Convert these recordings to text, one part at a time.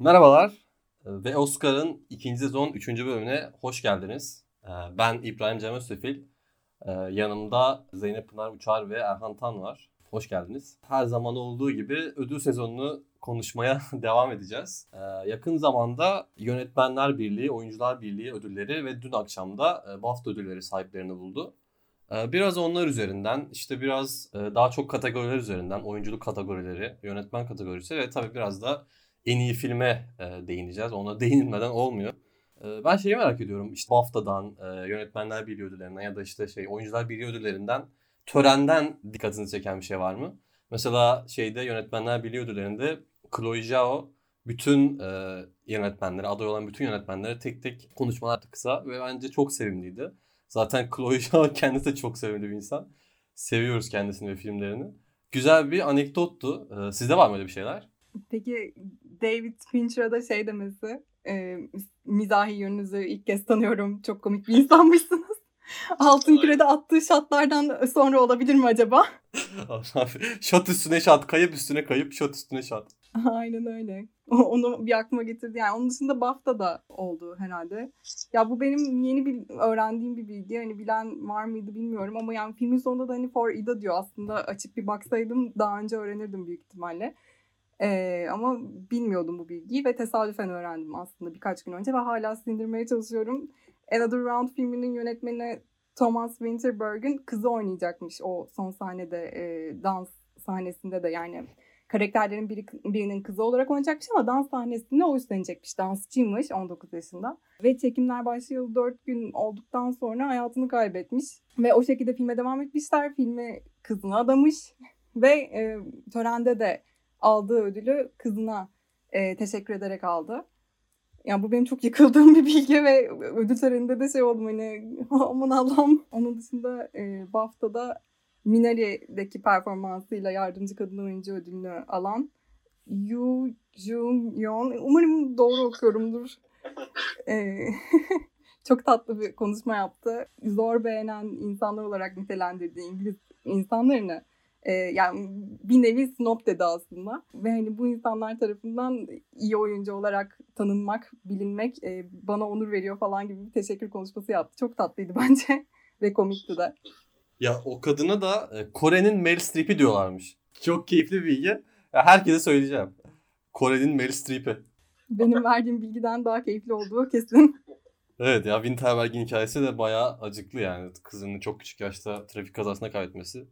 Merhabalar ve Oscar'ın ikinci sezon üçüncü bölümüne hoş geldiniz. Ee, ben İbrahim Cem Öztefil. Ee, yanımda Zeynep Pınar Uçar ve Erhan Tan var. Hoş geldiniz. Her zaman olduğu gibi ödül sezonunu konuşmaya devam edeceğiz. Ee, yakın zamanda Yönetmenler Birliği, Oyuncular Birliği ödülleri ve dün akşam da e, BAFTA ödülleri sahiplerini buldu. Biraz onlar üzerinden, işte biraz e, daha çok kategoriler üzerinden, oyunculuk kategorileri, yönetmen kategorisi ve tabii biraz da en iyi filme e, değineceğiz. Ona değinilmeden olmuyor. E, ben şeyi merak ediyorum. İşte BAFTA'dan, e, Yönetmenler Birliği ödüllerinden ya da işte şey Oyuncular Birliği ödüllerinden törenden dikkatinizi çeken bir şey var mı? Mesela şeyde Yönetmenler Birliği ödüllerinde Chloe Zhao bütün e, yönetmenlere, aday olan bütün yönetmenlere tek tek konuşmalar kısa ve bence çok sevimliydi. Zaten Chloe Zhao kendisi de çok sevimli bir insan. Seviyoruz kendisini ve filmlerini. Güzel bir anekdottu. E, sizde var mı öyle bir şeyler? Peki David Fincher'a da şey demesi, e, mizahi yönünüzü ilk kez tanıyorum, çok komik bir insanmışsınız. Altın kürede attığı şatlardan sonra olabilir mi acaba? şat üstüne şat, kayıp üstüne kayıp, şat üstüne şat. Aynen öyle. Onu bir aklıma getirdi. Yani onun dışında BAFTA da oldu herhalde. Ya bu benim yeni bir öğrendiğim bir bilgi. Hani bilen var mıydı bilmiyorum ama yani filmin sonunda da hani for Ida diyor. Aslında açıp bir baksaydım daha önce öğrenirdim büyük ihtimalle. Ee, ama bilmiyordum bu bilgiyi ve tesadüfen öğrendim aslında birkaç gün önce ve hala sindirmeye çalışıyorum. Another Round filminin yönetmeni Thomas Winterberg'in kızı oynayacakmış o son sahnede e, dans sahnesinde de yani karakterlerin biri, birinin kızı olarak oynayacakmış ama dans sahnesinde o üstlenecekmiş. Dansçıymış 19 yaşında. Ve çekimler başlayalı 4 gün olduktan sonra hayatını kaybetmiş. Ve o şekilde filme devam etmişler. Filmi kızına adamış. Ve e, törende de aldığı ödülü kızına e, teşekkür ederek aldı. Yani bu benim çok yıkıldığım bir bilgi ve ödül töreninde de şey oldum hani aman Allah'ım. Onun dışında e, BAFTA'da Minari'deki performansıyla yardımcı kadın oyuncu ödülünü alan Yu Jung Yeon. Umarım doğru okuyorumdur. Ee, çok tatlı bir konuşma yaptı. Zor beğenen insanlar olarak nitelendirdiği İngiliz insanlarını e, yani bir nevi snob dedi aslında. Ve hani bu insanlar tarafından iyi oyuncu olarak tanınmak, bilinmek e, bana onur veriyor falan gibi bir teşekkür konuşması yaptı. Çok tatlıydı bence ve komikti de. Ya o kadına da e, Kore'nin Meryl Streep'i diyorlarmış. Çok keyifli bir bilgi. Ya herkese söyleyeceğim. Kore'nin Meryl Streep'i. Benim verdiğim bilgiden daha keyifli olduğu kesin. Evet ya Winterberg'in hikayesi de bayağı acıklı yani. Kızını çok küçük yaşta trafik kazasına kaybetmesi.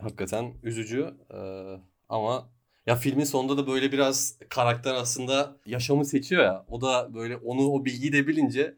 Hakikaten üzücü. Ee, ama ya filmin sonunda da böyle biraz karakter aslında yaşamı seçiyor ya. O da böyle onu o bilgiyi de bilince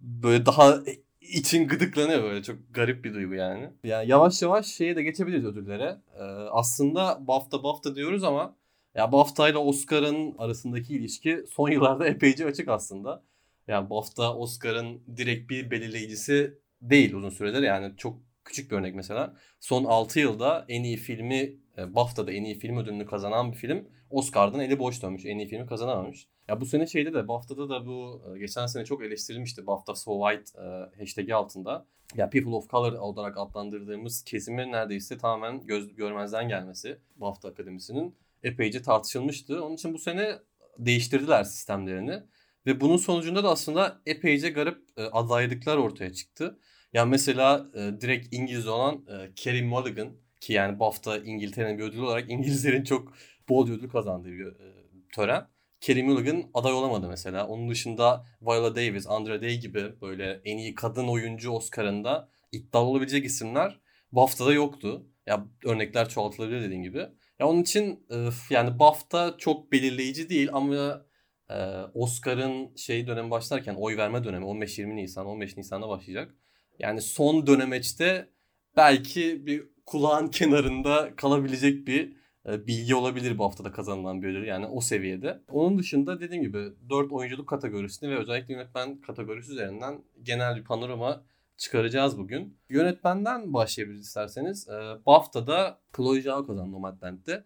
böyle daha için gıdıklanıyor böyle. Çok garip bir duygu yani. Yani yavaş yavaş şeye de geçebiliriz ödüllere. Ee, aslında BAFTA BAFTA diyoruz ama ya BAFTA ile Oscar'ın arasındaki ilişki son yıllarda epeyce açık aslında. Yani BAFTA Oscar'ın direkt bir belirleyicisi değil uzun süredir. Yani çok küçük bir örnek mesela. Son 6 yılda en iyi filmi e, BAFTA'da en iyi film ödülünü kazanan bir film Oscar'dan eli boş dönmüş. En iyi filmi kazanamamış. Ya bu sene şeyde de BAFTA'da da bu e, geçen sene çok eleştirilmişti BAFTA So White e, hashtag'i altında. Ya People of Color olarak adlandırdığımız kesimin neredeyse tamamen göz görmezden gelmesi BAFTA Akademisi'nin epeyce tartışılmıştı. Onun için bu sene değiştirdiler sistemlerini. Ve bunun sonucunda da aslında epeyce garip e, adaylıklar ortaya çıktı. Yani mesela e, direkt İngiliz olan e, Kerry Mulligan ki yani BAFTA İngiltere'nin bir ödülü olarak İngilizlerin çok bol ödül kazandığı bir e, tören. Kerry Mulligan aday olamadı mesela. Onun dışında Viola Davis, Andra Day gibi böyle en iyi kadın oyuncu Oscar'ında iddialı olabilecek isimler BAFTA'da yoktu. Ya örnekler çoğaltılabilir dediğin gibi. Ya onun için e, yani BAFTA çok belirleyici değil ama e, Oscar'ın şey dönemi başlarken oy verme dönemi 15-20 Nisan 15 Nisan'da başlayacak. Yani son dönemeçte belki bir kulağın kenarında kalabilecek bir e, bilgi olabilir bu haftada kazanılan bir ödül. Yani o seviyede. Onun dışında dediğim gibi 4 oyunculuk kategorisini ve özellikle yönetmen kategorisi üzerinden genel bir panorama çıkaracağız bugün. Yönetmenden başlayabiliriz isterseniz. E, BAFTA'da Chloe Zhao kazandı Nomadland'de.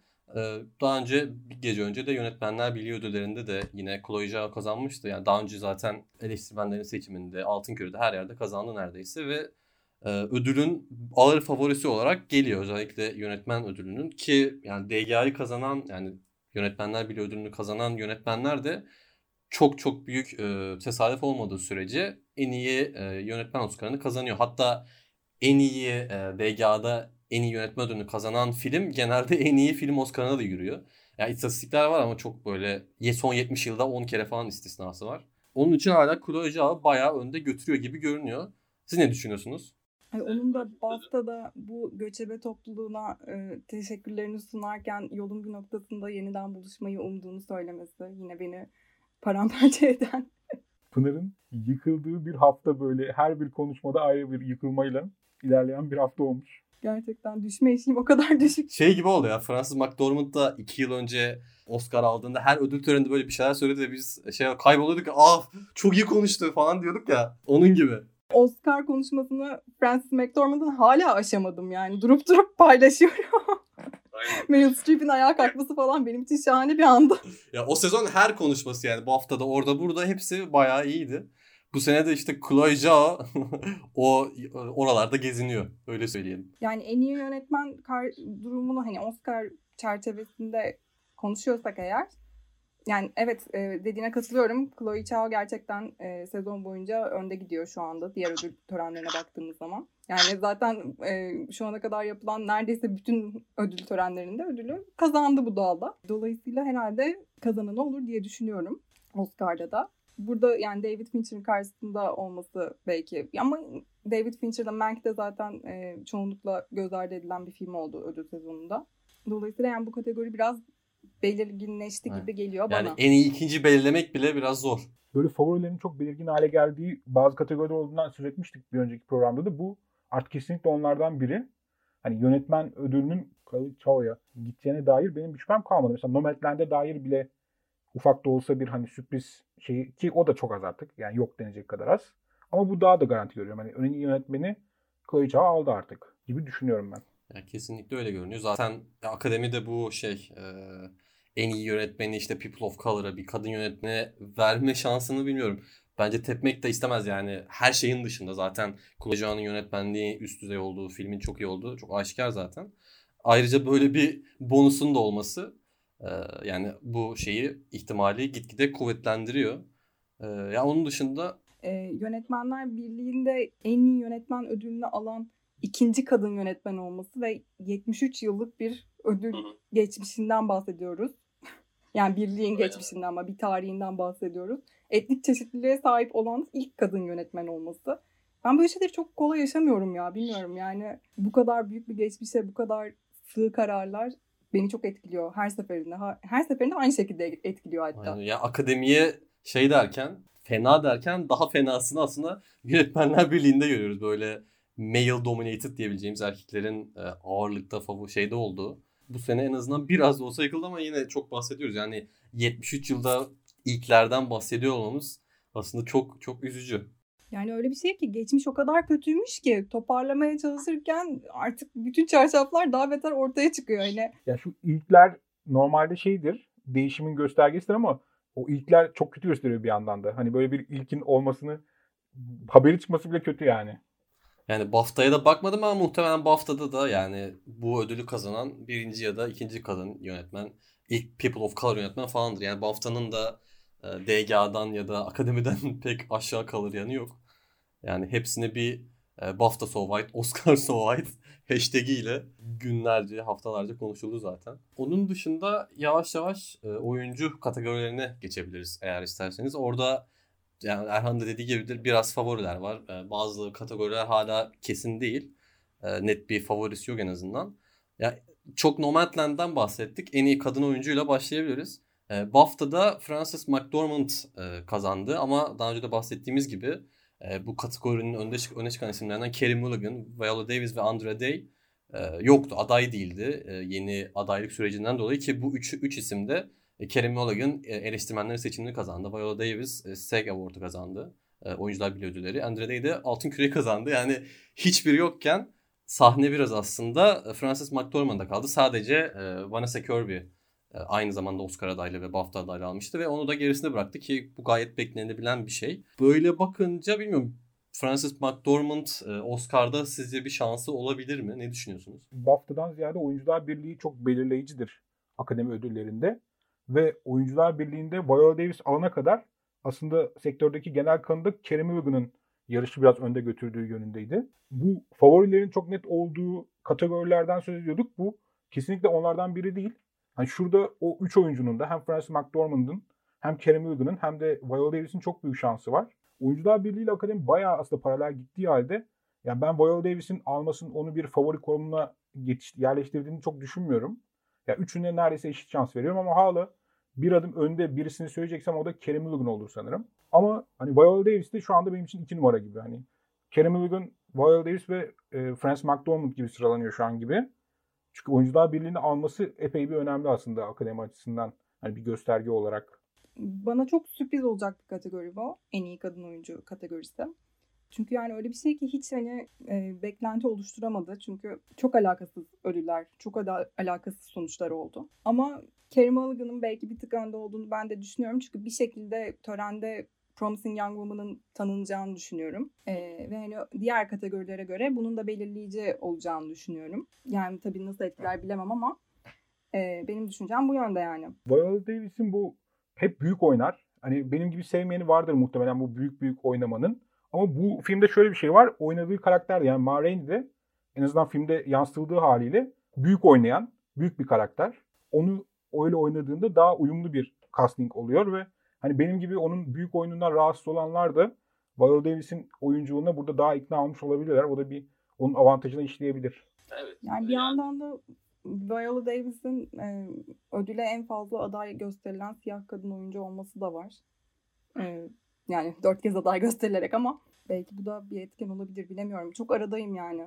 Daha önce bir gece önce de Yönetmenler Birliği ödüllerinde de yine Chloe Zhao kazanmıştı. Yani daha önce zaten eleştirmenlerin seçiminde, Altın Küre'de her yerde kazandı neredeyse ve ödülün ağır favorisi olarak geliyor özellikle yönetmen ödülünün ki yani DGA'yı kazanan yani Yönetmenler bile ödülünü kazanan yönetmenler de çok çok büyük e, tesadüf olmadığı sürece en iyi e, yönetmen Oscar'ını kazanıyor. Hatta en iyi e, DGA'da en iyi yönetmen ödülünü kazanan film genelde en iyi film Oscar'ına da yürüyor. Yani istatistikler var ama çok böyle son 70 yılda 10 kere falan istisnası var. Onun için hala Chloe Zhao bayağı önde götürüyor gibi görünüyor. Siz ne düşünüyorsunuz? Ay, onun da BAFTA'da bu göçebe topluluğuna e, teşekkürlerini sunarken yolun bir noktasında yeniden buluşmayı umduğunu söylemesi yine beni paramparça eden. Pınar'ın yıkıldığı bir hafta böyle her bir konuşmada ayrı bir yıkılmayla ilerleyen bir hafta olmuş. Gerçekten düşme eşiğim o kadar düşük. Şey gibi oldu ya Francis McDormand da iki yıl önce Oscar aldığında her ödül töreninde böyle bir şeyler söyledi de biz şey kayboluyorduk. Ah çok iyi konuştu falan diyorduk ya. Onun gibi. Oscar konuşmasını Francis McDormand'ın hala aşamadım yani. Durup durup paylaşıyorum. Meryl Streep'in ayağa kalkması falan benim için şahane bir anda. ya o sezon her konuşması yani bu haftada orada burada hepsi bayağı iyiydi. Bu sene de işte Chloe Zhao o oralarda geziniyor. Öyle söyleyelim. Yani en iyi yönetmen durumunu hani Oscar çerçevesinde konuşuyorsak eğer yani evet e, dediğine katılıyorum. Chloe Zhao gerçekten e, sezon boyunca önde gidiyor şu anda diğer ödül törenlerine baktığımız zaman. Yani zaten e, şu ana kadar yapılan neredeyse bütün ödül törenlerinde ödülü kazandı bu dalda. Dolayısıyla herhalde kazananı olur diye düşünüyorum Oscar'da da. Burada yani David Fincher'ın karşısında olması belki ama David Fincher'da Mank de zaten e, çoğunlukla göz ardı edilen bir film oldu ödül sezonunda. Dolayısıyla yani bu kategori biraz belirginleşti gibi geliyor bana. Yani en iyi ikinci belirlemek bile biraz zor. Böyle favorilerin çok belirgin hale geldiği bazı kategoriler olduğundan söz etmiştik bir önceki programda da. Bu artık kesinlikle onlardan biri. Hani yönetmen ödülünün Chao'ya gideceğine dair benim bir şüphem kalmadı. Mesela Nomadland'e dair bile ufak da olsa bir hani sürpriz şeyi ki o da çok az artık. Yani yok denecek kadar az. Ama bu daha da garanti görüyorum. Hani önemli yönetmeni Zhao aldı artık gibi düşünüyorum ben. Ya kesinlikle öyle görünüyor. Zaten akademide bu şey e, en iyi yönetmeni işte People of Color'a bir kadın yönetmene verme şansını bilmiyorum. Bence tepmek de istemez yani. Her şeyin dışında zaten Kulacağı'nın yönetmenliği üst düzey olduğu, filmin çok iyi olduğu çok aşikar zaten. Ayrıca böyle bir bonusun da olması yani bu şeyi ihtimali gitgide kuvvetlendiriyor. E, ya yani onun dışında e, Yönetmenler Birliği'nde en iyi yönetmen ödülünü alan ikinci kadın yönetmen olması ve 73 yıllık bir ödül geçmişinden bahsediyoruz. yani birliğin geçmişinden ama bir tarihinden bahsediyoruz. Etnik çeşitliliğe sahip olan ilk kadın yönetmen olması. Ben böyle şeyleri çok kolay yaşamıyorum ya bilmiyorum yani bu kadar büyük bir geçmişe bu kadar sığ kararlar beni çok etkiliyor her seferinde. Her seferinde aynı şekilde etkiliyor hatta. Aynen. Ya akademiye şey derken fena derken daha fenasını aslında yönetmenler birliğinde görüyoruz. Böyle male dominated diyebileceğimiz erkeklerin e, ağırlıkta favori şeyde olduğu. Bu sene en azından biraz da olsa yıkıldı ama yine çok bahsediyoruz. Yani 73 yılda ilklerden bahsediyor olmamız aslında çok çok üzücü. Yani öyle bir şey ki geçmiş o kadar kötüymüş ki toparlamaya çalışırken artık bütün çarşaflar daha beter ortaya çıkıyor yine. Ya şu ilkler normalde şeydir, değişimin göstergesidir ama o ilkler çok kötü gösteriyor bir yandan da. Hani böyle bir ilkin olmasını haberi çıkması bile kötü yani. Yani BAFTA'ya da bakmadım ama muhtemelen BAFTA'da da yani bu ödülü kazanan birinci ya da ikinci kadın yönetmen, ilk People of Color yönetmen falandır. Yani BAFTA'nın da e, DGA'dan ya da akademiden pek aşağı kalır yanı yok. Yani hepsini bir e, BAFTA So White, Oscar So White hashtag ile günlerce, haftalarca konuşuldu zaten. Onun dışında yavaş yavaş e, oyuncu kategorilerine geçebiliriz eğer isterseniz. Orada yani Erhan da dediği gibidir biraz favoriler var. E, bazı kategoriler hala kesin değil. E, net bir favorisi yok en azından. Ya çok Nomadland'dan bahsettik. En iyi kadın oyuncuyla başlayabiliriz. E, BAFTA'da Frances McDormand e, kazandı ama daha önce de bahsettiğimiz gibi e, bu kategorinin önde çık öne çıkan isimlerinden Carey Mulligan, Viola Davis ve Andra Day e, yoktu. Aday değildi e, yeni adaylık sürecinden dolayı ki bu üç, üç isim de e, Kerem Mulligan e, eleştirmenlerin seçimini kazandı. Viola Davis e, SAG Award'u kazandı. E, oyuncular bile ödülleri. Andre Day de Altın Küre'yi kazandı. Yani hiçbiri yokken sahne biraz aslında e, Francis McDormand'da kaldı. Sadece e, Vanessa Kirby aynı zamanda Oscar adaylı ve BAFTA adaylı almıştı ve onu da gerisinde bıraktı ki bu gayet beklenebilen bir şey. Böyle bakınca bilmiyorum Francis McDormand e, Oscar'da sizce bir şansı olabilir mi? Ne düşünüyorsunuz? BAFTA'dan ziyade oyuncular birliği çok belirleyicidir akademi ödüllerinde. ve Oyuncular Birliği'nde Viola Davis alana kadar aslında sektördeki genel kanıda Kerem Ilgın'ın yarışı biraz önde götürdüğü yönündeydi. Bu favorilerin çok net olduğu kategorilerden söz ediyorduk. Bu kesinlikle onlardan biri değil. Hani şurada o üç oyuncunun da hem Francis McDormand'ın hem Kerem Ilgın'ın hem de Viola Davis'in çok büyük şansı var. Oyuncular Birliği ile Akademi bayağı aslında paralel gittiği halde yani ben Viola Davis'in almasının onu bir favori konumuna yerleştirdiğini çok düşünmüyorum. Ya üçüne neredeyse eşit şans veriyorum ama hala bir adım önde birisini söyleyeceksem o da Kerem Ilgın olur sanırım. Ama hani Viola Davis de şu anda benim için iki numara gibi. Hani Kerem Ilgın, Viola Davis ve e, Francis McDormand gibi sıralanıyor şu an gibi. Çünkü oyuncular birliğini alması epey bir önemli aslında akademi açısından. Hani bir gösterge olarak. Bana çok sürpriz olacak bir kategori bu. En iyi kadın oyuncu kategorisi. Çünkü yani öyle bir şey ki hiç hani e, beklenti oluşturamadı. Çünkü çok alakasız ödüller, çok ala- alakasız sonuçlar oldu. Ama Kerem Mulligan'ın belki bir tık önde olduğunu ben de düşünüyorum. Çünkü bir şekilde törende Promising Young Woman'ın tanınacağını düşünüyorum. E, ve hani diğer kategorilere göre bunun da belirleyici olacağını düşünüyorum. Yani tabii nasıl etkiler bilemem ama e, benim düşüncem bu yönde yani. Viola Davis'in bu hep büyük oynar. Hani benim gibi sevmeyeni vardır muhtemelen bu büyük büyük oynamanın. Ama bu filmde şöyle bir şey var. Oynadığı karakter yani Ma de en azından filmde yansıtıldığı haliyle büyük oynayan, büyük bir karakter. Onu öyle oynadığında daha uyumlu bir casting oluyor ve hani benim gibi onun büyük oyunundan rahatsız olanlar da Viola Davis'in oyunculuğuna burada daha ikna olmuş olabilirler. O da bir onun avantajına işleyebilir. Evet. Yani bir yandan da Viola Davis'in e, ödüle en fazla aday gösterilen siyah kadın oyuncu olması da var. E, yani dört kez aday gösterilerek ama belki bu da bir etken olabilir bilemiyorum. Çok aradayım yani.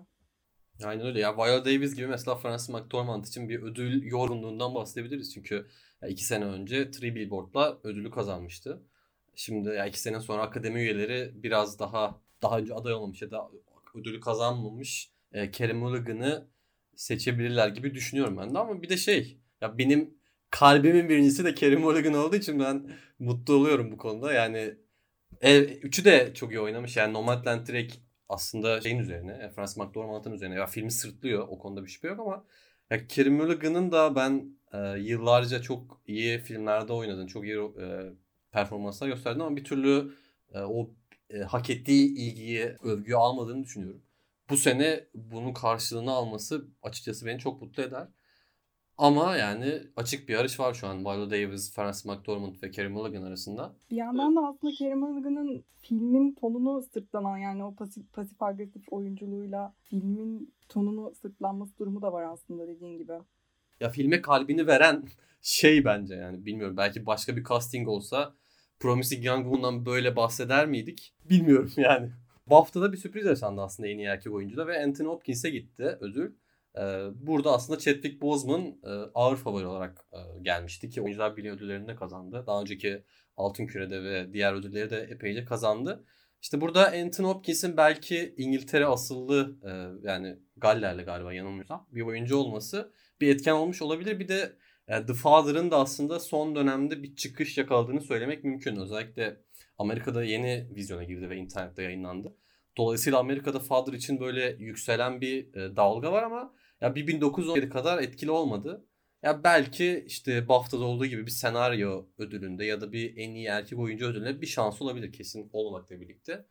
Aynen öyle ya. Viola Davis gibi mesela Francis McDormand için bir ödül yorgunluğundan bahsedebiliriz. Çünkü iki sene önce Three Billboard'la ödülü kazanmıştı. Şimdi ya iki sene sonra akademi üyeleri biraz daha daha önce aday olmamış ya da ödülü kazanmamış e, Kerem Mulligan'ı seçebilirler gibi düşünüyorum ben de ama bir de şey ya benim kalbimin birincisi de Kerem Mulligan olduğu için ben mutlu oluyorum bu konuda. Yani e, üçü de çok iyi oynamış. Yani Nomadland direkt aslında şeyin üzerine, e, Francis McDormand'ın üzerine. Ya filmi sırtlıyor. O konuda bir şüphe yok ama ya Kerem Mulligan'ın da ben e, yıllarca çok iyi filmlerde oynadığını, çok iyi e, performanslar gösterdiğini ama bir türlü e, o e, hak ettiği ilgiyi, övgüyü almadığını düşünüyorum. Bu sene bunun karşılığını alması açıkçası beni çok mutlu eder. Ama yani açık bir yarış var şu an. Viola Davis, Francis McDormand ve Kerry Mulligan arasında. Bir yandan da aslında Kerem Mulligan'ın filmin tonunu sırtlanan yani o pasif, pasif agresif oyunculuğuyla filmin tonunu sırtlanması durumu da var aslında dediğin gibi. Ya filme kalbini veren şey bence yani bilmiyorum belki başka bir casting olsa Promising Young Woman'dan böyle bahseder miydik? Bilmiyorum yani. BAFTA'da bir sürpriz yaşandı aslında en iyi erkek oyuncuda ve Anthony Hopkins'e gitti ödül. Ee, burada aslında Chadwick Boseman e, ağır favori olarak e, gelmişti ki Oyuncular Birliği ödüllerini de kazandı. Daha önceki Altın Küre'de ve diğer ödülleri de epeyce kazandı. İşte burada Anthony Hopkins'in belki İngiltere asıllı e, yani Galler'le galiba yanılmıyorsam bir oyuncu olması bir etken olmuş olabilir. Bir de The Father'ın da aslında son dönemde bir çıkış yakaladığını söylemek mümkün. Özellikle Amerika'da yeni vizyona girdi ve internette yayınlandı. Dolayısıyla Amerika'da Father için böyle yükselen bir dalga var ama ya bir 1917 kadar etkili olmadı. Ya belki işte BAFTA'da olduğu gibi bir senaryo ödülünde ya da bir en iyi erkek oyuncu ödülünde bir şans olabilir kesin olmamakla birlikte.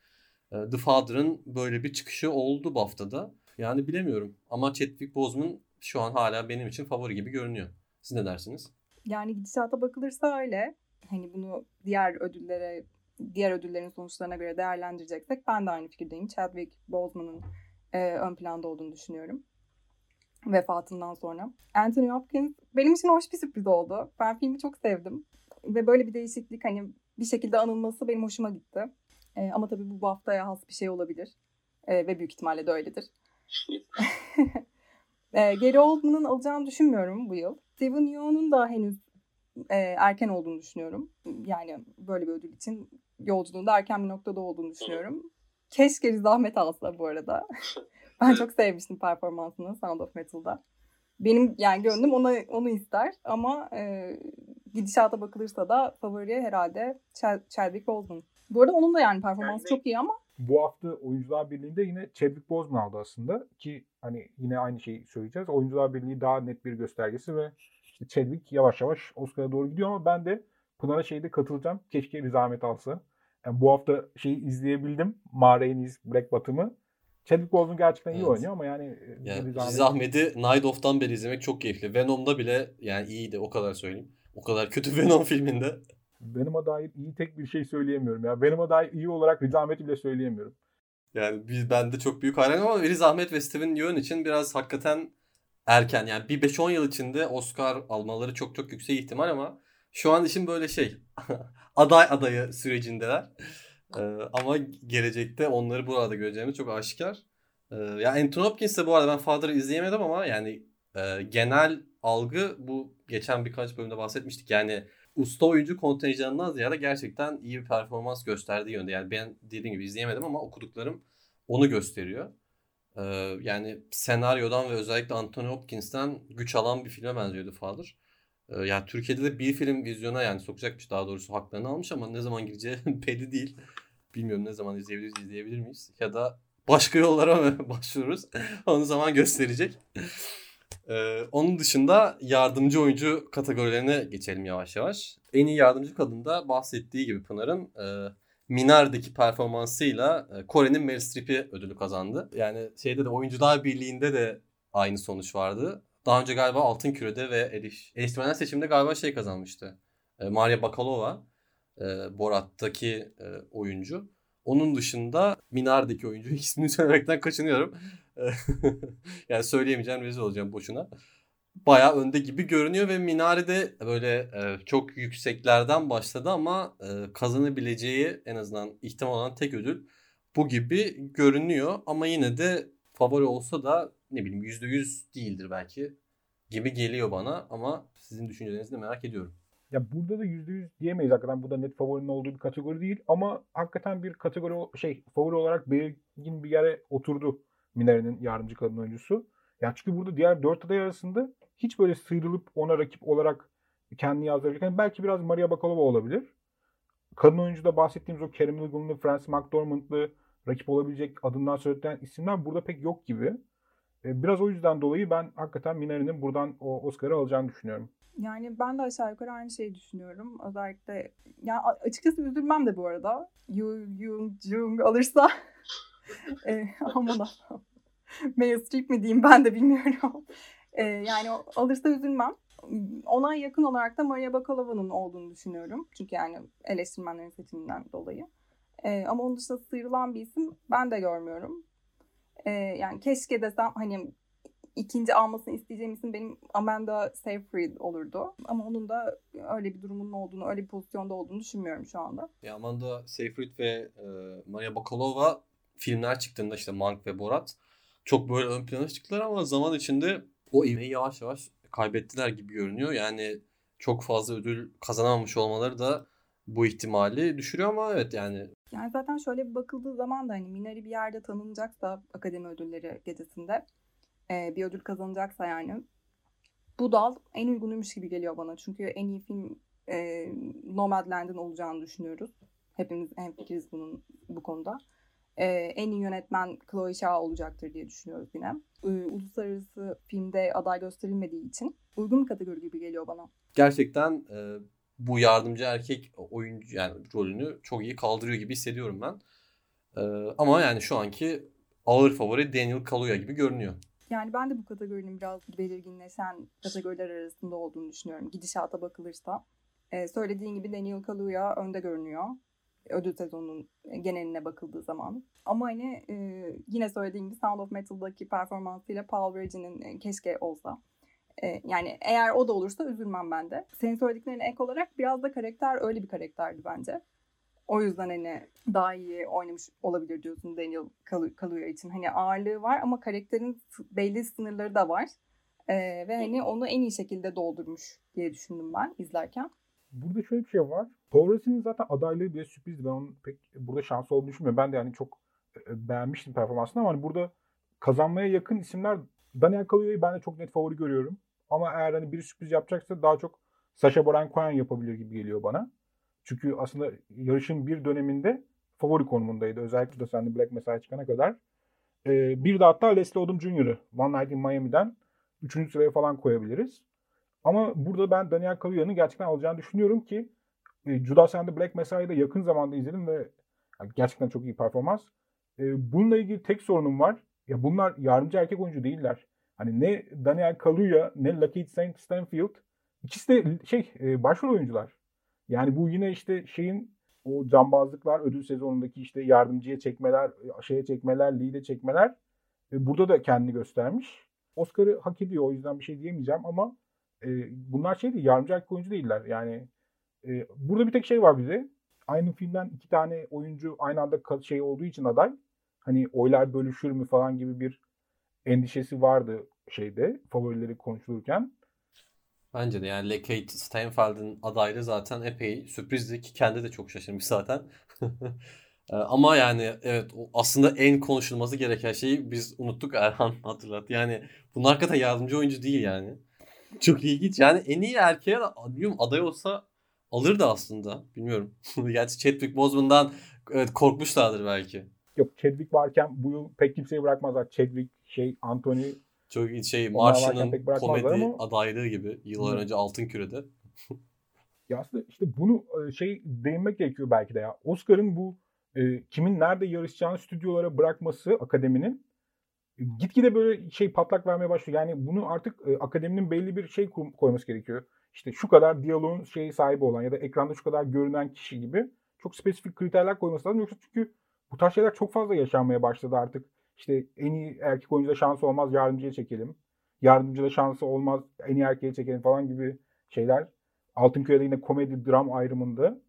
The Father'ın böyle bir çıkışı oldu BAFTA'da. Yani bilemiyorum ama Chadwick Boseman şu an hala benim için favori gibi görünüyor. Siz ne dersiniz? Yani gidişata bakılırsa öyle. Hani bunu diğer ödüllere, diğer ödüllerin sonuçlarına göre değerlendireceksek ben de aynı fikirdeyim. Chadwick Boseman'ın e, ön planda olduğunu düşünüyorum vefatından sonra. Anthony Hopkins benim için hoş bir sürpriz oldu. Ben filmi çok sevdim. Ve böyle bir değişiklik hani bir şekilde anılması benim hoşuma gitti. E, ama tabii bu haftaya has bir şey olabilir. E, ve büyük ihtimalle de öyledir. e, Gary Oldman'ın alacağını düşünmüyorum bu yıl. Steven Yeun'un da henüz e, erken olduğunu düşünüyorum. Yani böyle bir ödül için yolculuğunda erken bir noktada olduğunu düşünüyorum. Keşke Riz Ahmet alsa bu arada. ben çok sevmiştim performansını Sound of Metal'da. Benim yani gönlüm ona onu ister ama e, gidişata bakılırsa da favori herhalde Chadwick Boseman. Bu arada onun da yani performansı çok iyi ama bu hafta Oyuncular Birliği'nde yine Chadwick Boseman aldı aslında ki hani yine aynı şeyi söyleyeceğiz. Oyuncular Birliği daha net bir göstergesi ve işte Chadwick yavaş yavaş Oscar'a doğru gidiyor ama ben de Pınar'a şeyde katılacağım. Keşke Riz Ahmet alsa. Yani bu hafta şeyi izleyebildim. Ma Rainey's Black Bottom'ı. Chadwick Boseman gerçekten iyi Evet. oynuyor ama yani, e, Yani Riz Ahmet- Riz Ahmet'i Night of'tan beri izlemek çok keyifli. Venom'da bile yani iyiydi o kadar söyleyeyim. O kadar kötü Venom filminde. Venom'a dair iyi tek bir şey söyleyemiyorum ya. Venom'a dair iyi olarak Riz Ahmet'i bile söyleyemiyorum. Yani biz, ben de çok büyük hayranım ama Riz Ahmet ve Steven Yeun için biraz hakikaten erken. Yani bir 5-10 yıl içinde Oscar almaları çok çok yüksek ihtimal ama şu an için böyle şey aday adayı sürecindeler. Ee, ama gelecekte onları burada göreceğimiz çok aşikar. Ee, ya Anthony Hopkins de bu arada ben Father'ı izleyemedim ama yani e, genel algı bu geçen birkaç bölümde bahsetmiştik. Yani usta oyuncu kontenjanından ziyade gerçekten iyi bir performans gösterdiği yönde. Yani ben dediğim gibi izleyemedim ama okuduklarım onu gösteriyor. Ee, yani senaryodan ve özellikle Anthony Hopkins'ten güç alan bir filme benziyordu Father. Ee, yani Türkiye'de de bir film vizyona yani sokacakmış daha doğrusu haklarını almış ama ne zaman gireceği belli değil. Bilmiyorum ne zaman izleyebiliriz, izleyebilir miyiz? Ya da başka yollara mı başvururuz? Onu zaman gösterecek. Ee, onun dışında yardımcı oyuncu kategorilerine geçelim yavaş yavaş. En iyi yardımcı kadında bahsettiği gibi Pınar'ın e, Minar'daki performansıyla e, Kore'nin Meryl Streep'i ödülü kazandı. Yani şeyde de Oyuncular Birliği'nde de aynı sonuç vardı. Daha önce galiba Altın Küre'de ve eleş, eleştirmenler seçiminde galiba şey kazanmıştı. E, Maria Bakalova, e, Borat'taki e, oyuncu. Onun dışında Minar'daki oyuncu ismini söylemekten kaçınıyorum. yani söyleyemeyeceğim rezil olacağım boşuna. Bayağı önde gibi görünüyor ve Minari'de böyle e, çok yükseklerden başladı ama e, kazanabileceği en azından ihtimal olan tek ödül bu gibi görünüyor. Ama yine de favori olsa da ne bileyim %100 değildir belki gibi geliyor bana ama sizin düşüncelerinizi de merak ediyorum. Ya burada da %100 diyemeyiz hakikaten. Bu da net favorinin olduğu bir kategori değil. Ama hakikaten bir kategori şey favori olarak belirgin bir yere oturdu Minari'nin yardımcı kadın oyuncusu. Ya çünkü burada diğer dört aday arasında hiç böyle sıyrılıp ona rakip olarak kendini. Yani belki biraz Maria Bakalova olabilir. Kadın oyuncuda bahsettiğimiz o Kerem Ilgın'lı, Frances McDormand'lı rakip olabilecek adından söylenen isimler burada pek yok gibi. E, Biraz o yüzden dolayı ben hakikaten Minari'nin buradan o Oscar'ı alacağını düşünüyorum. Yani ben de aşağı yukarı aynı şeyi düşünüyorum. Özellikle yani açıkçası üzülmem de bu arada. Yu Jung Jung alırsa e, aman Allah'ım. Meryl mi diyeyim ben de bilmiyorum. E, yani alırsa üzülmem. Ona yakın olarak da Maria Bakalova'nın olduğunu düşünüyorum. Çünkü yani eleştirmenlerin seçiminden dolayı. E, ama onun dışında sıyrılan bir isim ben de görmüyorum. E, yani keşke desem hani ikinci almasını isteyeceğim isim benim Amanda Seyfried olurdu. Ama onun da öyle bir durumunun olduğunu, öyle bir pozisyonda olduğunu düşünmüyorum şu anda. Ya Amanda Seyfried ve e, Maria Bakalova filmler çıktığında işte Mank ve Borat çok böyle ön plana çıktılar ama zaman içinde o ivmeyi yavaş yavaş kaybettiler gibi görünüyor. Yani çok fazla ödül kazanamamış olmaları da bu ihtimali düşürüyor ama evet yani Yani zaten şöyle bir bakıldığı zaman da hani Minari bir yerde tanınacaksa Akademi Ödülleri gecesinde e, bir ödül kazanacaksa yani bu dal en uygunuymuş gibi geliyor bana. Çünkü en iyi film e, Nomadland'ın olacağını düşünüyoruz. Hepimiz hemfikiriz bunun bu konuda. E, en iyi yönetmen Chloe Zhao olacaktır diye düşünüyoruz yine. E, uluslararası filmde aday gösterilmediği için uygun bir kategori gibi geliyor bana. gerçekten e, bu yardımcı erkek oyuncu yani rolünü çok iyi kaldırıyor gibi hissediyorum ben. E, ama yani şu anki ağır favori Daniel Kaluuya gibi görünüyor. Yani ben de bu kategorinin biraz belirginleşen kategoriler arasında olduğunu düşünüyorum. Gidişata bakılırsa. Ee, söylediğin gibi Daniel Kaluuya önde görünüyor. Ödül sezonunun geneline bakıldığı zaman. Ama hani e, yine söylediğim gibi Sound of Metal'daki performansıyla Paul Virgin'in e, keşke olsa. E, yani eğer o da olursa üzülmem ben de. Senin söylediklerine ek olarak biraz da karakter öyle bir karakterdi bence. O yüzden hani daha iyi oynamış olabilir diyorsun Daniel Kalu- Kaluuya için. Hani ağırlığı var ama karakterin belli sınırları da var. Ee, ve hani onu en iyi şekilde doldurmuş diye düşündüm ben izlerken. Burada şöyle bir şey var. Rudd'in zaten adaylığı bile sürprizdi. Ben onun pek burada şansı olduğunu düşünmüyorum. Ben de yani çok e, beğenmiştim performansını ama hani burada kazanmaya yakın isimler Daniel Kaluuya'yı ben de çok net favori görüyorum. Ama eğer hani biri sürpriz yapacaksa daha çok Sacha Baron Cohen yapabilir gibi geliyor bana. Çünkü aslında yarışın bir döneminde favori konumundaydı. Özellikle de sen Black Messiah çıkana kadar. Ee, bir de hatta Leslie Odom Jr.'ı One Night in Miami'den 3. sıraya falan koyabiliriz. Ama burada ben Daniel Kaluuya'nın gerçekten alacağını düşünüyorum ki e, Judas and the Black Messiah'ı da yakın zamanda izledim ve gerçekten çok iyi performans. E, bununla ilgili tek sorunum var. Ya bunlar yardımcı erkek oyuncu değiller. Hani ne Daniel Kaluuya ne Lakeith St. Stanfield ikisi de şey e, başrol oyuncular. Yani bu yine işte şeyin o cambazlıklar ödül sezonundaki işte yardımcıya çekmeler, şeye çekmeler, lead'e çekmeler e, burada da kendini göstermiş. Oscar'ı hak ediyor o yüzden bir şey diyemeyeceğim ama e, bunlar şey değil, yardımcı erkek oyuncu değiller. Yani e, burada bir tek şey var bize. Aynı filmden iki tane oyuncu aynı anda şey olduğu için aday. Hani oylar bölüşür mü falan gibi bir endişesi vardı şeyde favorileri konuşulurken. Bence de yani Lekate Steinfeld'in adaylığı zaten epey sürprizdi ki kendi de çok şaşırmış zaten. Ee, ama yani evet aslında en konuşulması gereken şeyi biz unuttuk Erhan hatırlat. Yani bunlar hakikaten yardımcı oyuncu değil yani. Çok ilginç. Yani en iyi erkeğe bilmiyorum aday olsa alırdı aslında. Bilmiyorum. Gerçi Chadwick Boseman'dan evet, korkmuşlardır belki. Yok Chadwick varken bu yıl pek kimseyi bırakmazlar. Chadwick, şey Anthony çok şey Martian'ın komedi ama... adaylığı gibi yıllar önce Altın Küre'de. ya aslında işte bunu e, şey değinmek gerekiyor belki de ya. Oscar'ın bu e, kimin nerede yarışacağını stüdyolara bırakması akademinin e, gitgide böyle şey patlak vermeye başlıyor. Yani bunu artık e, akademinin belli bir şey koyması gerekiyor. İşte şu kadar diyaloğun şeyi sahibi olan ya da ekranda şu kadar görünen kişi gibi çok spesifik kriterler koyması lazım. Yoksa çünkü bu tarz şeyler çok fazla yaşanmaya başladı artık. İşte en iyi erkek oyuncuda şansı olmaz yardımcıya çekelim. Yardımcıda şansı olmaz en iyi erkeğe çekelim falan gibi şeyler. Altın Küre'de yine komedi dram ayrımında.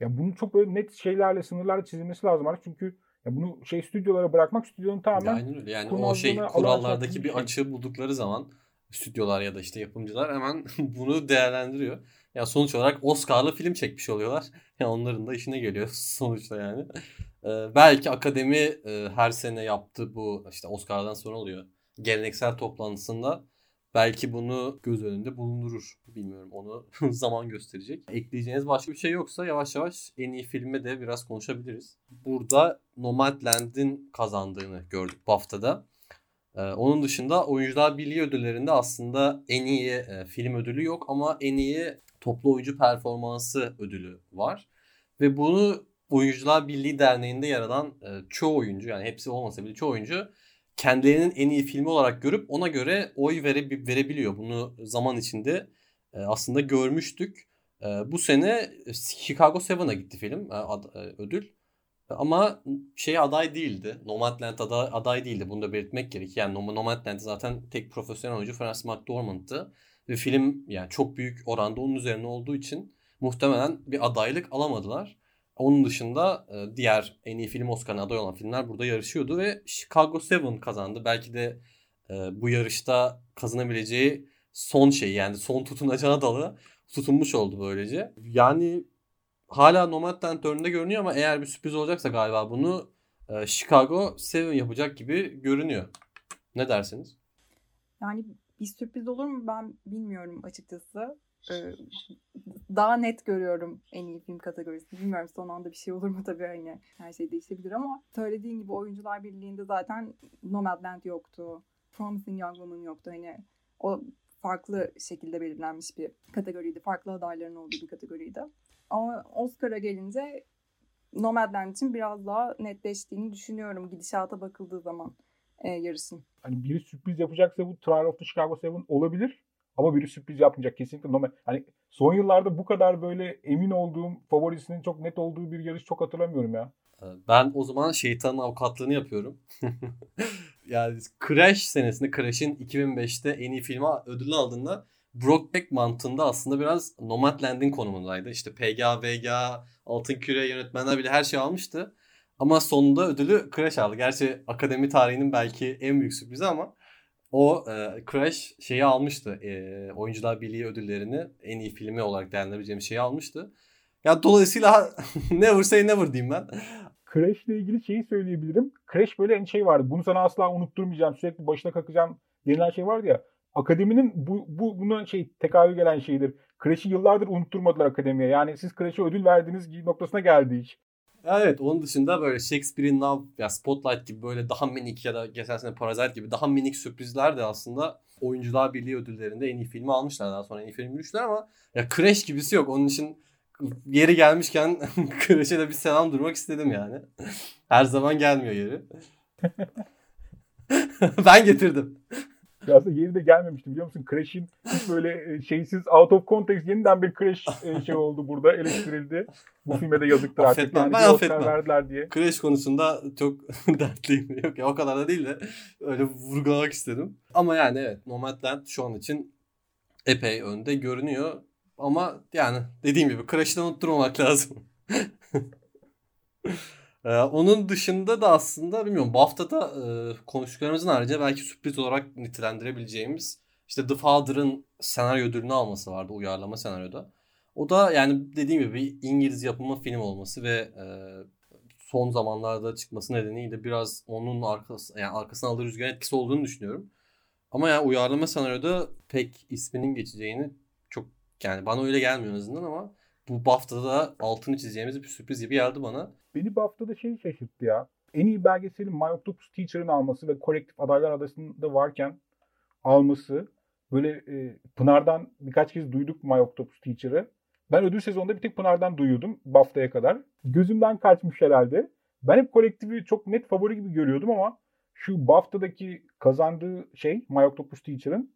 Ya bunu çok böyle net şeylerle sınırlarla çizilmesi lazım artık çünkü ya bunu şey stüdyolara bırakmak stüdyonun tamamen Aynen öyle. Yani o şey kurallardaki bir şey. açığı buldukları zaman stüdyolar ya da işte yapımcılar hemen bunu değerlendiriyor. Ya sonuç olarak Oscar'lı film çekmiş oluyorlar. Ya onların da işine geliyor sonuçta yani. Belki akademi e, her sene yaptığı bu işte Oscar'dan sonra oluyor. Geleneksel toplantısında belki bunu göz önünde bulundurur. Bilmiyorum onu zaman gösterecek. Ekleyeceğiniz başka bir şey yoksa yavaş yavaş en iyi filme de biraz konuşabiliriz. Burada Nomadland'in kazandığını gördük BAFTA'da. Ee, onun dışında Oyuncular Birliği ödüllerinde aslında en iyi e, film ödülü yok ama en iyi toplu oyuncu performansı ödülü var. Ve bunu Oyuncular Birliği Derneği'nde yer alan e, çoğu oyuncu yani hepsi olmasa bile çoğu oyuncu kendilerinin en iyi filmi olarak görüp ona göre oy vere, verebiliyor. Bunu zaman içinde e, aslında görmüştük. E, bu sene Chicago 7'a gitti film e, ad, e, ödül. Ama şey aday değildi. Nomadland aday, aday değildi. Bunu da belirtmek gerek. Yani Nomadland zaten tek profesyonel oyuncu Francis McDormand'tı. Ve film yani çok büyük oranda onun üzerine olduğu için muhtemelen bir adaylık alamadılar. Onun dışında e, diğer en iyi film Oscar'ına aday olan filmler burada yarışıyordu ve Chicago 7 kazandı. Belki de e, bu yarışta kazanabileceği son şey yani son tutunacağına dalı tutunmuş oldu böylece. Yani hala Nomadland önünde görünüyor ama eğer bir sürpriz olacaksa galiba bunu e, Chicago 7 yapacak gibi görünüyor. Ne dersiniz? Yani bir sürpriz olur mu ben bilmiyorum açıkçası daha net görüyorum en iyi film kategorisini. Bilmiyorum son anda bir şey olur mu tabii hani her şey değişebilir ama söylediğin gibi Oyuncular Birliği'nde zaten Nomadland yoktu. Promising Young Woman yoktu. Hani o farklı şekilde belirlenmiş bir kategoriydi. Farklı adayların olduğu bir kategoriydi. Ama Oscar'a gelince Nomadland için biraz daha netleştiğini düşünüyorum gidişata bakıldığı zaman e, yarışın. Hani biri sürpriz yapacaksa bu Trial of the Chicago 7 olabilir. Ama biri sürpriz yapmayacak kesinlikle. Normal. Hani son yıllarda bu kadar böyle emin olduğum favorisinin çok net olduğu bir yarış çok hatırlamıyorum ya. Ee, ben o zaman şeytanın avukatlığını yapıyorum. yani Crash senesinde Crash'in 2005'te en iyi filme ödül aldığında Brokeback mantığında aslında biraz Nomadland'in konumundaydı. İşte PGA, VGA, Altın Küre yönetmenler bile her şey almıştı. Ama sonunda ödülü Crash aldı. Gerçi akademi tarihinin belki en büyük sürprizi ama o e, Crash şeyi almıştı. E, Oyuncular Birliği ödüllerini en iyi filmi olarak değerlendirebileceğim şeyi almıştı. Ya dolayısıyla never say never diyeyim ben. Crash ile ilgili şeyi söyleyebilirim. Crash böyle bir şey vardı. Bunu sana asla unutturmayacağım. Sürekli başına kakacağım denilen şey vardı ya. Akademinin bu, bu buna şey tekabül gelen şeydir. Crash'i yıllardır unutturmadılar akademiye. Yani siz Crash'e ödül verdiğiniz noktasına geldi iş. Evet onun dışında böyle Shakespeare'in Love ya Spotlight gibi böyle daha minik ya da geçen sene Parasite gibi daha minik sürprizler de aslında Oyuncular Birliği ödüllerinde en iyi filmi almışlar. Daha sonra en iyi film düştüler ama ya Crash gibisi yok. Onun için yeri gelmişken Crash'e de bir selam durmak istedim yani. Her zaman gelmiyor yeri. ben getirdim. Aslında yeri de gelmemişti biliyor musun? Crash'in böyle e, şeysiz out of context yeniden bir Crash e, şey oldu burada eleştirildi. Bu filme de yazıktır artık. Affetmem, Yani ben affetmem. verdiler diye. Crash konusunda çok dertliyim. Yok ya o kadar da değil de öyle vurgulamak istedim. Ama yani evet Nomadland şu an için epey önde görünüyor. Ama yani dediğim gibi Crash'ı da unutturmamak lazım. Ee, onun dışında da aslında bilmiyorum BAFTA'da e, konuştuklarımızın harici belki sürpriz olarak nitelendirebileceğimiz işte The Father'ın senaryo ödülünü alması vardı uyarlama senaryoda. O da yani dediğim gibi bir İngiliz yapımı film olması ve e, son zamanlarda çıkması nedeniyle biraz onun arkası yani arkasına aldığı rüzgar etkisi olduğunu düşünüyorum. Ama yani uyarlama senaryoda pek isminin geçeceğini çok yani bana öyle gelmiyor en azından ama bu BAFTA'da da altını çizeceğimiz bir sürpriz gibi geldi bana. Beni bu hafta da şey şaşırttı ya. En iyi belgeselin My Octopus Teacher'ın alması ve kolektif adaylar arasında varken alması. Böyle e, Pınar'dan birkaç kez duyduk My Octopus Teacher'ı. Ben ödül sezonunda bir tek Pınar'dan duyuyordum BAFTA'ya kadar. Gözümden kaçmış herhalde. Ben hep kolektifi çok net favori gibi görüyordum ama şu BAFTA'daki kazandığı şey My Octopus Teacher'ın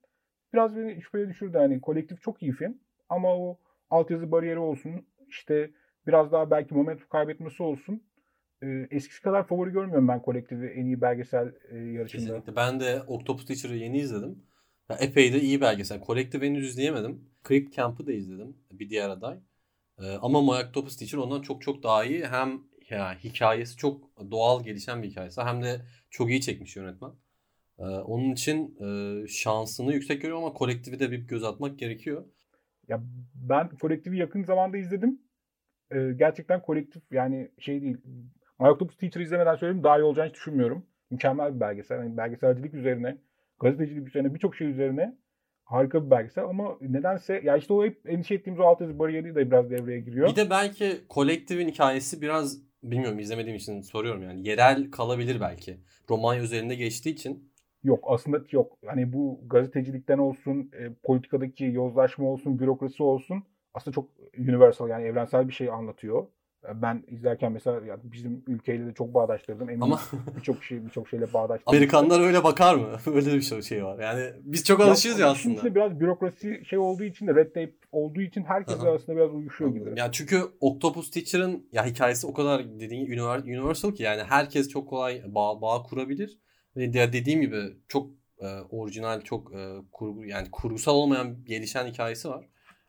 biraz beni şüpheye düşürdü. Yani kolektif çok iyi film ama o altyazı bariyeri olsun işte biraz daha belki momentum kaybetmesi olsun. Ee, eskisi kadar favori görmüyorum ben kolektifi en iyi belgesel e, yarışında. Kesinlikle. Ben de Octopus Teacher'ı yeni izledim. Ya epey de iyi belgesel. Collective henüz izleyemedim. Creep Camp'ı da izledim. Bir diğer aday. Ee, ama My Octopus Teacher ondan çok çok daha iyi. Hem ya, hikayesi çok doğal gelişen bir hikayesi. Hem de çok iyi çekmiş yönetmen. Ee, onun için e, şansını yüksek görüyorum ama Collective'e de bir göz atmak gerekiyor. Ya ben kolektifi yakın zamanda izledim. Ee, gerçekten kolektif yani şey değil. My Octopus Teacher izlemeden söyleyeyim daha iyi olacağını hiç düşünmüyorum. Mükemmel bir belgesel. Yani belgeselcilik üzerine, gazetecilik üzerine, birçok şey üzerine harika bir belgesel ama nedense ya işte o hep endişe ettiğimiz o altyazı bariyeri de biraz devreye giriyor. Bir de belki Collective'in hikayesi biraz bilmiyorum izlemediğim için soruyorum yani. Yerel kalabilir belki. Romanya üzerinde geçtiği için. Yok aslında yok. Hani bu gazetecilikten olsun, e, politikadaki yozlaşma olsun, bürokrasi olsun aslında çok universal yani evrensel bir şey anlatıyor. E, Ben izlerken mesela yani bizim ülkeyle de çok bağdaştırdım. Eminim Ama birçok şey birçok şeyle bağdaştırdım. Amerikanlar öyle bakar mı? öyle bir şey- şey var. Yani biz çok alışığız ya, işin aslında. içinde biraz bürokrasi şey olduğu için de red tape olduğu için herkes Aha. arasında biraz uyuşuyor gibi. Ya çünkü Octopus Teacher'ın ya hikayesi o kadar dediğin universal ki yani herkes çok kolay bağ, bağ kurabilir. Ve de- dediğim gibi çok e, orijinal, çok e, kurgu yani kurgusal olmayan gelişen hikayesi var.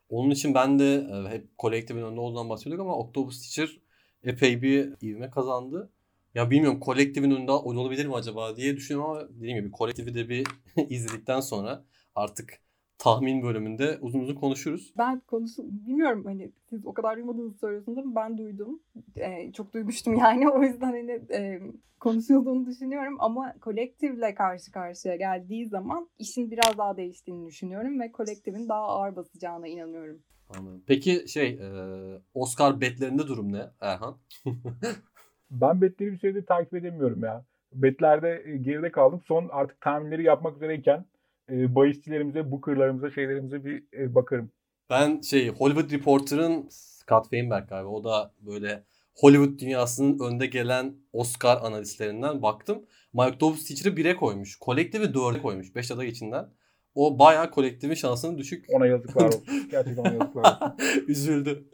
Onun için ben de e, hep kolektifin önünde olduğundan bahsediyorduk ama Octopus Teacher epey bir ivme kazandı. Ya bilmiyorum kolektifin önünde olabilir mi acaba diye düşünüyorum ama dediğim gibi kolektifi de bir izledikten sonra artık tahmin bölümünde uzun uzun konuşuruz. Ben konusu bilmiyorum hani siz o kadar duymadığınızı söylüyorsunuz ama ben duydum. Ee, çok duymuştum yani o yüzden hani e, konuşulduğunu düşünüyorum ama kolektifle karşı karşıya geldiği zaman işin biraz daha değiştiğini düşünüyorum ve kolektifin daha ağır basacağına inanıyorum. Anladım. Peki şey e, Oscar betlerinde durum ne Erhan? Ben betleri bir süredir takip edemiyorum ya. Betlerde e, geride kaldım. Son artık tahminleri yapmak üzereyken e, bahisçilerimize, bookerlarımıza, şeylerimize bir e, bakarım. Ben şey Hollywood Reporter'ın Scott Feinberg galiba o da böyle Hollywood dünyasının önde gelen Oscar analistlerinden baktım. Mike Dobbs Teacher'ı 1'e koymuş. Kolektifi 4'e koymuş 5 aday içinden. O bayağı kolektifin şansını düşük. Ona yazıklar olsun. Gerçekten ona yazıklar olsun. Üzüldü.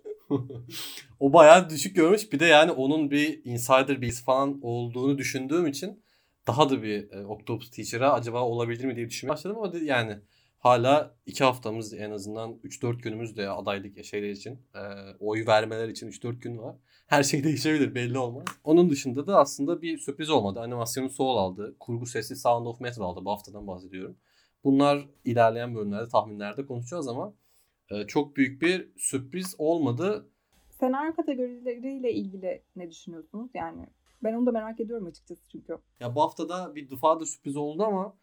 o bayağı düşük görmüş. Bir de yani onun bir insider bilgisi falan olduğunu düşündüğüm için daha da bir e, Octopus Teacher'a acaba olabilir mi diye düşünmeye başladım ama yani hala iki haftamız en azından 3-4 günümüz de adaylık şeyler için e, oy vermeler için 3-4 gün var. Her şey değişebilir belli olmaz. Onun dışında da aslında bir sürpriz olmadı. Animasyonu Soul aldı. Kurgu sesi Sound of Metal aldı. Bu haftadan bahsediyorum. Bunlar ilerleyen bölümlerde tahminlerde konuşacağız ama e, çok büyük bir sürpriz olmadı. Senaryo kategorileriyle ilgili ne düşünüyorsunuz? Yani ben onu da merak ediyorum açıkçası çünkü. Ya bu haftada bir The Father sürpriz oldu ama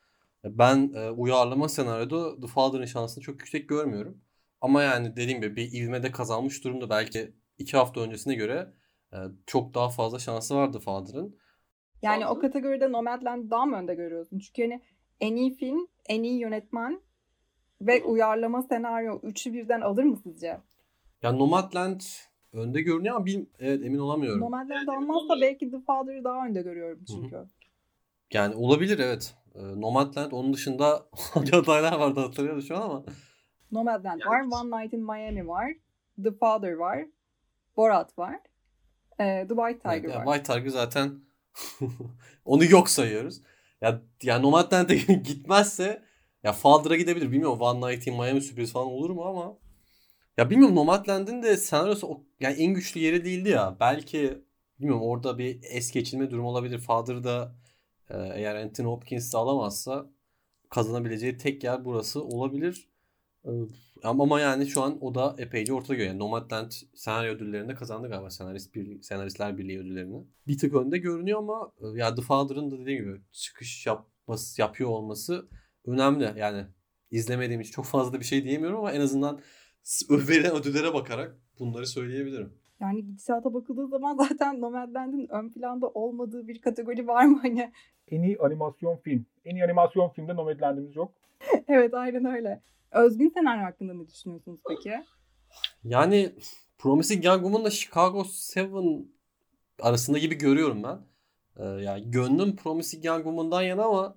ben e, uyarlama senaryoda The Father'ın şansını çok yüksek görmüyorum. Ama yani dediğim gibi bir ivmede kazanmış durumda belki iki hafta öncesine göre E, çok daha fazla şansı vardı Father'ın. Yani o kategoride Nomadland daha mı önde görüyorsun? Çünkü hani en iyi film, en iyi yönetmen ve uyarlama senaryo üçü birden alır mı sizce? Ya Nomadland önde görünüyor ama bil, evet emin olamıyorum. Nomadland almazsa belki The Father'ı daha önde görüyorum çünkü. Yani olabilir evet. E, Nomadland onun dışında hangi adaylar vardı hatırlıyorum şu an ama. Nomadland var, One Night in Miami var, The Father var, Borat var, e, The White Tiger Evet, var. yani White Tiger zaten onu yok sayıyoruz. Ya yani Nomadland'e gitmezse ya Father'a gidebilir. Bilmiyorum One Night in Miami sürpriz falan olur mu ama ya bilmiyorum Nomadland'in de senaryosu yani en güçlü yeri değildi ya. Belki bilmiyorum orada bir es geçilme durumu olabilir. Father'da e, eğer Anthony Hopkins de alamazsa kazanabileceği tek yer burası olabilir. E, ama, yani şu an o da epeyce ortada görüyor. Yani Nomadland senaryo ödüllerinde kazandı galiba senarist birliği, senaristler birliği ödüllerini. Bir tık önde görünüyor ama e, ya The Father'ın da dediğim gibi çıkış yapması yapıyor olması önemli. Yani izlemediğim için çok fazla bir şey diyemiyorum ama en azından verilen ödüllere bakarak bunları söyleyebilirim. Yani gidişata bakıldığı zaman zaten Nomadland'in ön planda olmadığı bir kategori var mı? Hani En iyi animasyon film. En iyi animasyon filmde Nomadland'imiz yok. evet aynen öyle. Özgün senaryo hakkında ne düşünüyorsunuz peki? Yani Promising Young Woman'la Chicago 7 arasında gibi görüyorum ben. Ee, yani gönlüm Promising Young Woman'dan yana ama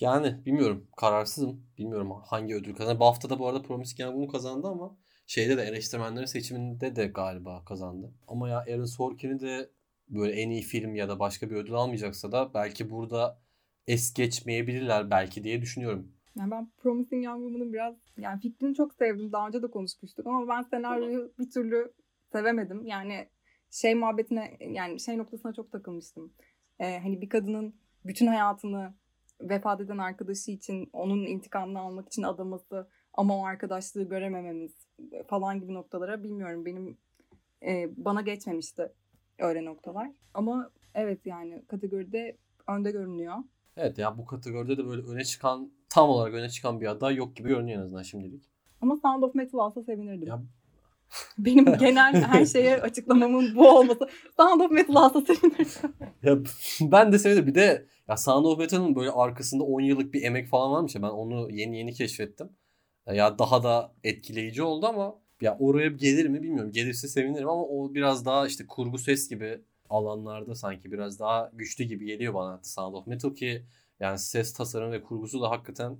yani bilmiyorum kararsızım. Bilmiyorum hangi ödül kazandı. Bu hafta da bu arada Promising Young Woman kazandı ama şeyde de eleştirmenlerin seçiminde de galiba kazandı. Ama ya Aaron Sorkin'i de böyle en iyi film ya da başka bir ödül almayacaksa da belki burada es geçmeyebilirler belki diye düşünüyorum. Yani ben Promising Young Woman'ın biraz yani fikrini çok sevdim. Daha önce de konuşmuştuk ama ben senaryoyu bir türlü sevemedim. Yani şey muhabbetine yani şey noktasına çok takılmıştım. Ee, hani bir kadının bütün hayatını vefat eden arkadaşı için onun intikamını almak için adaması ama o arkadaşlığı göremememiz falan gibi noktalara bilmiyorum benim e, bana geçmemişti öyle noktalar. Ama evet yani kategoride önde görünüyor. Evet ya bu kategoride de böyle öne çıkan tam olarak öne çıkan bir aday yok gibi görünüyor en azından şimdilik. Ama Sound of Metal alsa sevinirdim. Ya Benim genel her şeye açıklamamın bu olması. Sound of Metal alsa sevinirdim. Ya ben de sevdim. Bir de ya Sound of Metal'ın böyle arkasında 10 yıllık bir emek falan varmış ya. Ben onu yeni yeni keşfettim. Ya daha da etkileyici oldu ama ya oraya gelir mi bilmiyorum. Gelirse sevinirim ama o biraz daha işte kurgu ses gibi alanlarda sanki biraz daha güçlü gibi geliyor bana Sound of Metal ki yani ses tasarım ve kurgusu da hakikaten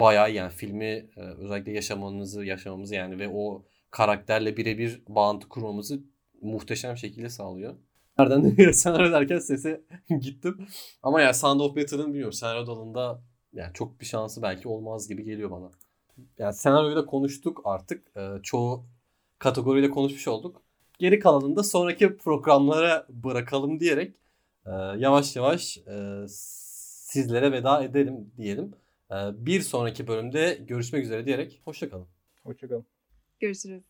bayağı yani filmi e, özellikle yaşamanızı yaşamamızı yani ve o karakterle birebir bağıntı kurmamızı muhteşem şekilde sağlıyor. Nereden senaryo derken sese gittim. Ama yani Sound of Metal'ın bilmiyorum senaryo dalında yani çok bir şansı belki olmaz gibi geliyor bana. Yani senaryoyu da konuştuk artık. Ee, çoğu kategoriyle konuşmuş olduk. Geri kalanını da sonraki programlara bırakalım diyerek e, yavaş yavaş e, sizlere veda edelim diyelim. E, bir sonraki bölümde görüşmek üzere diyerek hoşçakalın. Hoşçakalın. Görüşürüz.